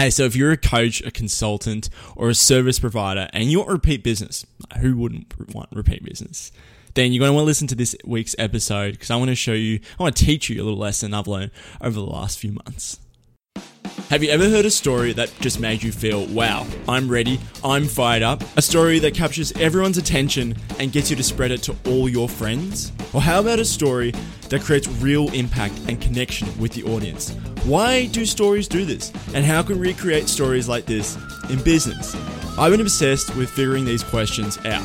Hey, so if you're a coach, a consultant, or a service provider and you want repeat business, who wouldn't want repeat business? Then you're going to want to listen to this week's episode because I want to show you, I want to teach you a little lesson I've learned over the last few months. Have you ever heard a story that just made you feel, wow, I'm ready, I'm fired up? A story that captures everyone's attention and gets you to spread it to all your friends? Or how about a story that creates real impact and connection with the audience? Why do stories do this? And how can we create stories like this in business? I've been obsessed with figuring these questions out.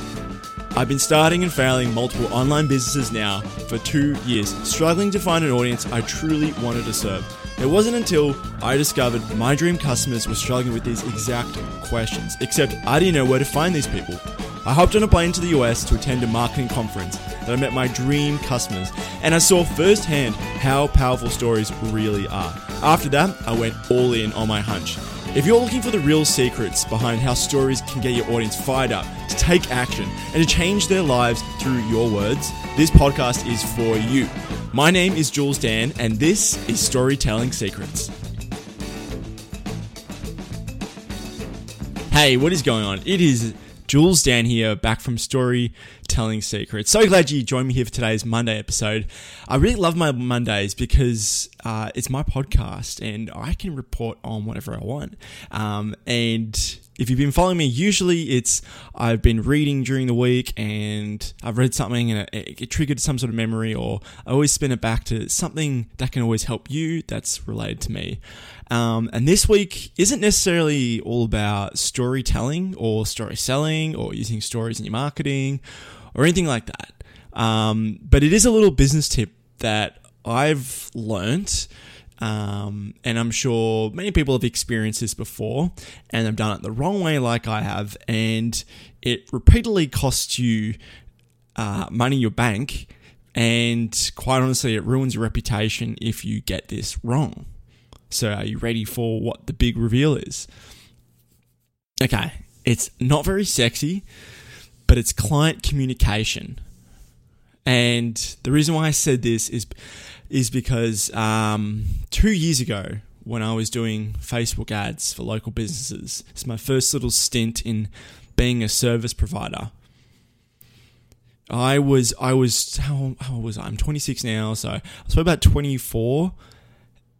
I've been starting and failing multiple online businesses now for two years, struggling to find an audience I truly wanted to serve. It wasn't until I discovered my dream customers were struggling with these exact questions, except I didn't know where to find these people. I hopped on a plane to the US to attend a marketing conference that I met my dream customers, and I saw firsthand how powerful stories really are. After that, I went all in on my hunch. If you're looking for the real secrets behind how stories can get your audience fired up to take action and to change their lives through your words, this podcast is for you. My name is Jules Dan, and this is Storytelling Secrets. Hey, what is going on? It is Jules Dan here, back from Storytelling Secrets. So glad you joined me here for today's Monday episode. I really love my Mondays because uh, it's my podcast and I can report on whatever I want. Um, and if you've been following me, usually it's I've been reading during the week and I've read something and it, it, triggered some sort of memory, or I always spin it back to something that can always help you that's related to me. Um, and this week isn't necessarily all about storytelling or story selling or using stories in your marketing or anything like that. Um, but it is a little business tip that I've learned um, and I'm sure many people have experienced this before and have done it the wrong way, like I have, and it repeatedly costs you uh, money your bank. And quite honestly, it ruins your reputation if you get this wrong. So, are you ready for what the big reveal is? Okay, it's not very sexy, but it's client communication. And the reason why I said this is is because um, two years ago, when I was doing Facebook ads for local businesses, it's my first little stint in being a service provider. I was I was how, how was I? I'm 26 now, so I was about 24,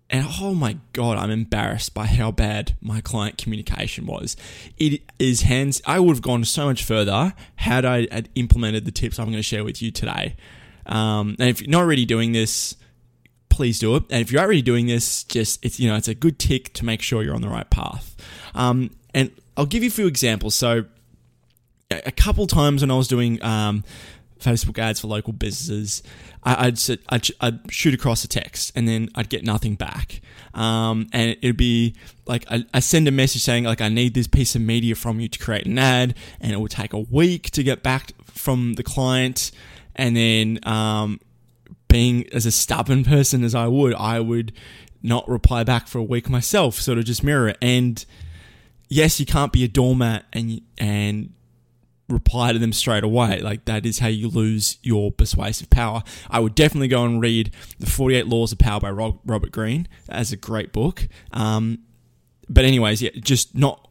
and oh my god, I'm embarrassed by how bad my client communication was. It is hands. I would have gone so much further had I had implemented the tips I'm going to share with you today. Um, and if you're not already doing this, please do it. And if you're already doing this, just it's you know it's a good tick to make sure you're on the right path. Um, and I'll give you a few examples. So a couple times when I was doing um, Facebook ads for local businesses, I, would I'd, I'd, shoot across a text and then I'd get nothing back. Um, and it'd be like I, I, send a message saying like I need this piece of media from you to create an ad, and it would take a week to get back from the client. And then um, being as a stubborn person as I would, I would not reply back for a week myself, sort of just mirror it. And yes, you can't be a doormat and and reply to them straight away. Like that is how you lose your persuasive power. I would definitely go and read the Forty Eight Laws of Power by Robert Greene as a great book. Um, but anyways, yeah, just not.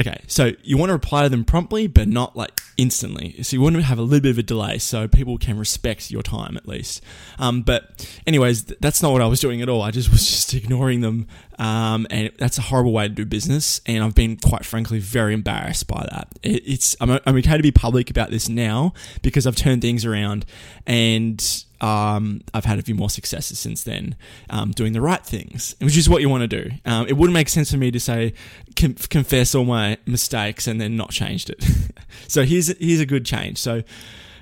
Okay, so you want to reply to them promptly, but not like instantly. So you want to have a little bit of a delay so people can respect your time at least. Um, but anyways, th- that's not what I was doing at all. I just was just ignoring them, um, and that's a horrible way to do business. And I've been quite frankly very embarrassed by that. It, it's I'm, I'm okay to be public about this now because I've turned things around and um, I've had a few more successes since then um, doing the right things, which is what you want to do. Um, it wouldn't make sense for me to say com- confess all my mistakes and then not changed it. so here's here's a good change. So.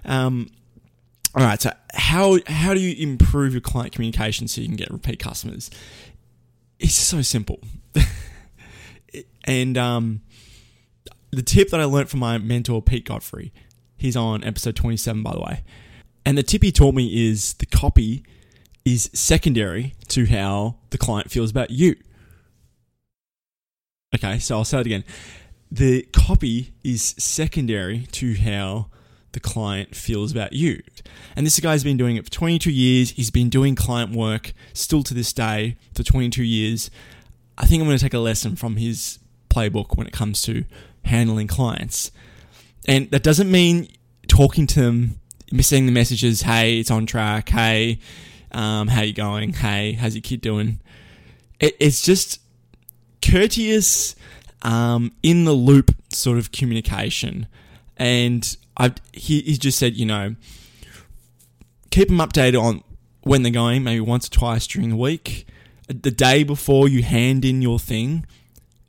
Um, all right, so how how do you improve your client communication so you can get repeat customers? It's so simple, and um, the tip that I learned from my mentor Pete Godfrey, he's on episode twenty seven by the way, and the tip he taught me is the copy is secondary to how the client feels about you. Okay, so I'll say it again. The copy is secondary to how the client feels about you. And this guy's been doing it for 22 years. He's been doing client work still to this day for 22 years. I think I'm going to take a lesson from his playbook when it comes to handling clients. And that doesn't mean talking to them, sending the messages, hey, it's on track, hey, um, how you going, hey, how's your kid doing? It, it's just courteous, um, in the loop sort of communication. And I, he, he just said, you know, keep them updated on when they're going, maybe once or twice during the week. The day before you hand in your thing,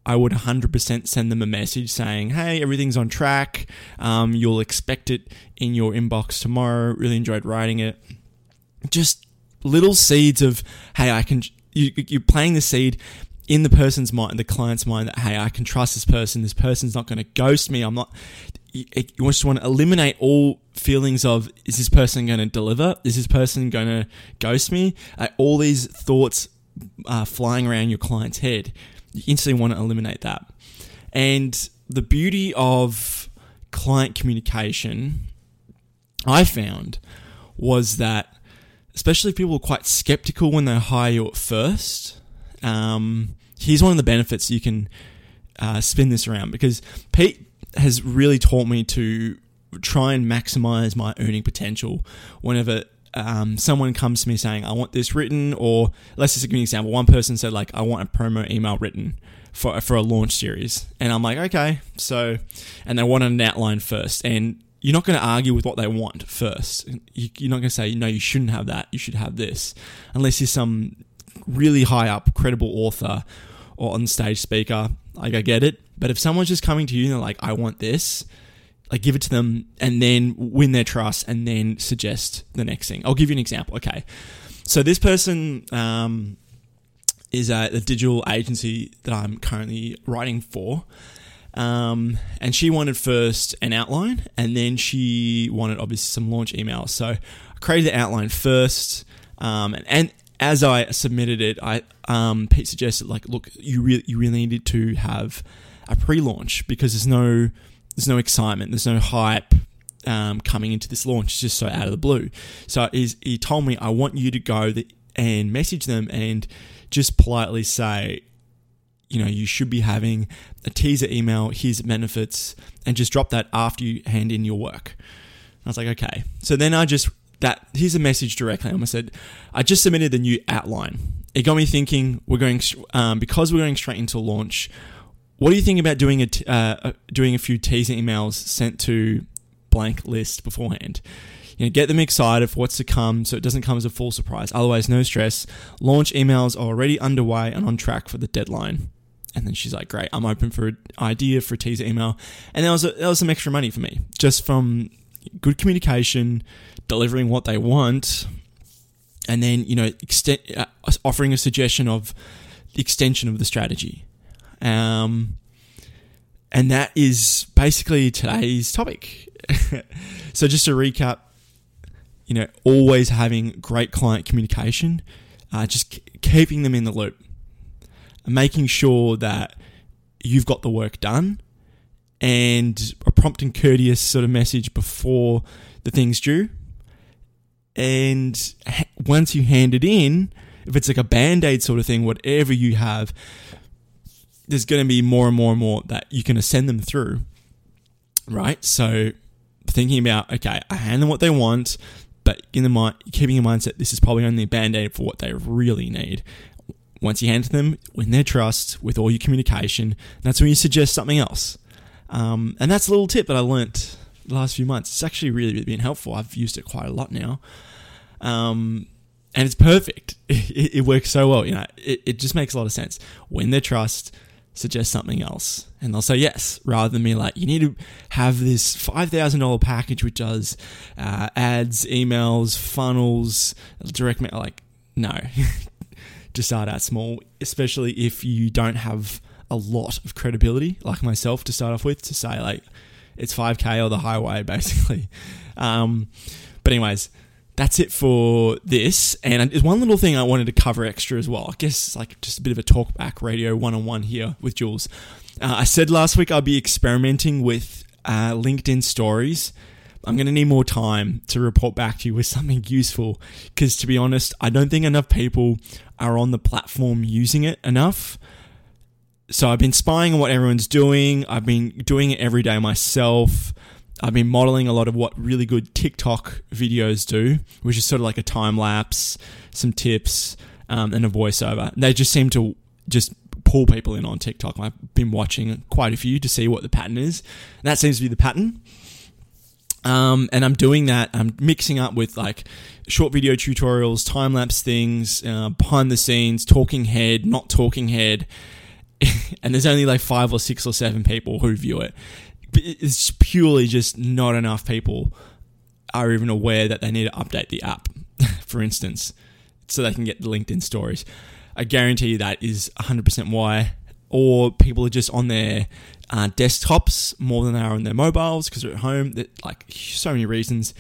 I would 100% send them a message saying, hey, everything's on track. Um, you'll expect it in your inbox tomorrow. Really enjoyed writing it. Just little seeds of, hey, I can, you, you're playing the seed in the person's mind, the client's mind that, hey, I can trust this person. This person's not going to ghost me. I'm not, you, just want to eliminate all feelings of, is this person going to deliver? Is this person going to ghost me? Uh, all these thoughts uh, flying around your client's head you instantly want to eliminate that. And the beauty of client communication, I found, was that especially if people are quite skeptical when they hire you at first. Um, here's one of the benefits you can uh, spin this around because Pete has really taught me to try and maximize my earning potential whenever um, someone comes to me saying, I want this written, or let's just give an example. One person said, like, I want a promo email written for, for a launch series. And I'm like, okay. So, and they wanted an outline first. And you're not going to argue with what they want first. You're not going to say, no, you shouldn't have that. You should have this. Unless you're some really high up, credible author or on stage speaker. Like, I get it. But if someone's just coming to you and they're like, I want this, like give it to them and then win their trust and then suggest the next thing. I'll give you an example. Okay. So this person um, is a, a, digital agency that I'm currently writing for. Um, and she wanted first an outline and then she wanted obviously some launch emails. So I created the outline first. Um, and, and as I submitted it, I um, Pete suggested like, look, you really you really needed to have a pre-launch because there's no there's no excitement, there's no hype um, coming into this launch. It's just so out of the blue. So he told me, I want you to go and message them and just politely say, you know, you should be having a teaser email, here's benefits, and just drop that after you hand in your work. I was like, okay. So then I just that here's a message directly. I said, I just submitted the new outline. It got me thinking. We're going um, because we're going straight into launch. What do you think about doing a t- uh, doing a few teaser emails sent to blank list beforehand? You know, get them excited for what's to come, so it doesn't come as a full surprise. Otherwise, no stress. Launch emails are already underway and on track for the deadline. And then she's like, "Great, I'm open for an idea for a teaser email." And that was a, that was some extra money for me, just from good communication, delivering what they want, and then you know, extend, uh, offering a suggestion of the extension of the strategy. Um, and that is basically today's topic. so, just to recap, you know, always having great client communication, uh, just keeping them in the loop, making sure that you've got the work done, and prompt and courteous sort of message before the thing's due. And once you hand it in, if it's like a band aid sort of thing, whatever you have, there's going to be more and more and more that you can send them through, right? So thinking about okay, I hand them what they want, but in the mind, keeping in mindset, this is probably only a band aid for what they really need. Once you hand them, win their trust with all your communication, that's when you suggest something else. Um, and that's a little tip that I learnt the last few months. It's actually really been helpful. I've used it quite a lot now. Um, and it's perfect. It, it, works so well. You know, it, it just makes a lot of sense. Win their trust, suggest something else and they'll say yes rather than me like you need to have this $5000 package which does uh, ads emails funnels direct mail like no just start out small especially if you don't have a lot of credibility like myself to start off with to say like it's 5k or the highway basically um, but anyways that's it for this. And there's one little thing I wanted to cover extra as well. I guess like just a bit of a talkback radio one on one here with Jules. Uh, I said last week I'll be experimenting with uh, LinkedIn stories. I'm going to need more time to report back to you with something useful because, to be honest, I don't think enough people are on the platform using it enough. So I've been spying on what everyone's doing. I've been doing it every day myself. I've been modeling a lot of what really good TikTok videos do, which is sort of like a time lapse, some tips, um, and a voiceover. They just seem to just pull people in on TikTok. I've been watching quite a few to see what the pattern is. And that seems to be the pattern. Um, and I'm doing that. I'm mixing up with like short video tutorials, time lapse things, uh, behind the scenes, talking head, not talking head. and there's only like five or six or seven people who view it. It's purely just not enough people are even aware that they need to update the app, for instance, so they can get the LinkedIn stories. I guarantee you that is 100% why. Or people are just on their uh, desktops more than they are on their mobiles because they're at home. That like so many reasons.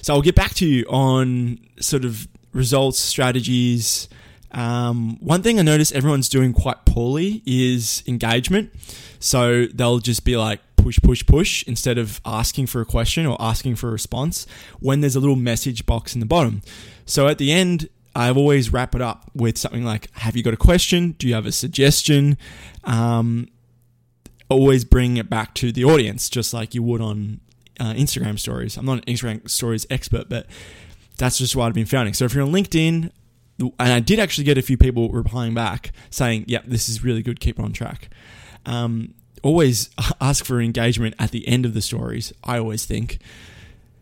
So I'll get back to you on sort of results, strategies. Um, one thing I notice everyone's doing quite poorly is engagement. So they'll just be like push, push, push instead of asking for a question or asking for a response when there's a little message box in the bottom. So at the end, I've always wrap it up with something like, "Have you got a question? Do you have a suggestion?" Um, always bring it back to the audience, just like you would on uh, Instagram stories. I'm not an Instagram stories expert, but that's just what I've been finding. So if you're on LinkedIn, and I did actually get a few people replying back saying, "Yep, this is really good. Keep on track." Um, always ask for engagement at the end of the stories. I always think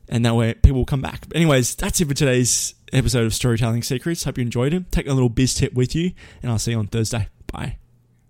and that way people will come back. But anyways, that's it for today's episode of Storytelling Secrets. Hope you enjoyed it. Take a little biz tip with you, and I'll see you on Thursday. Bye.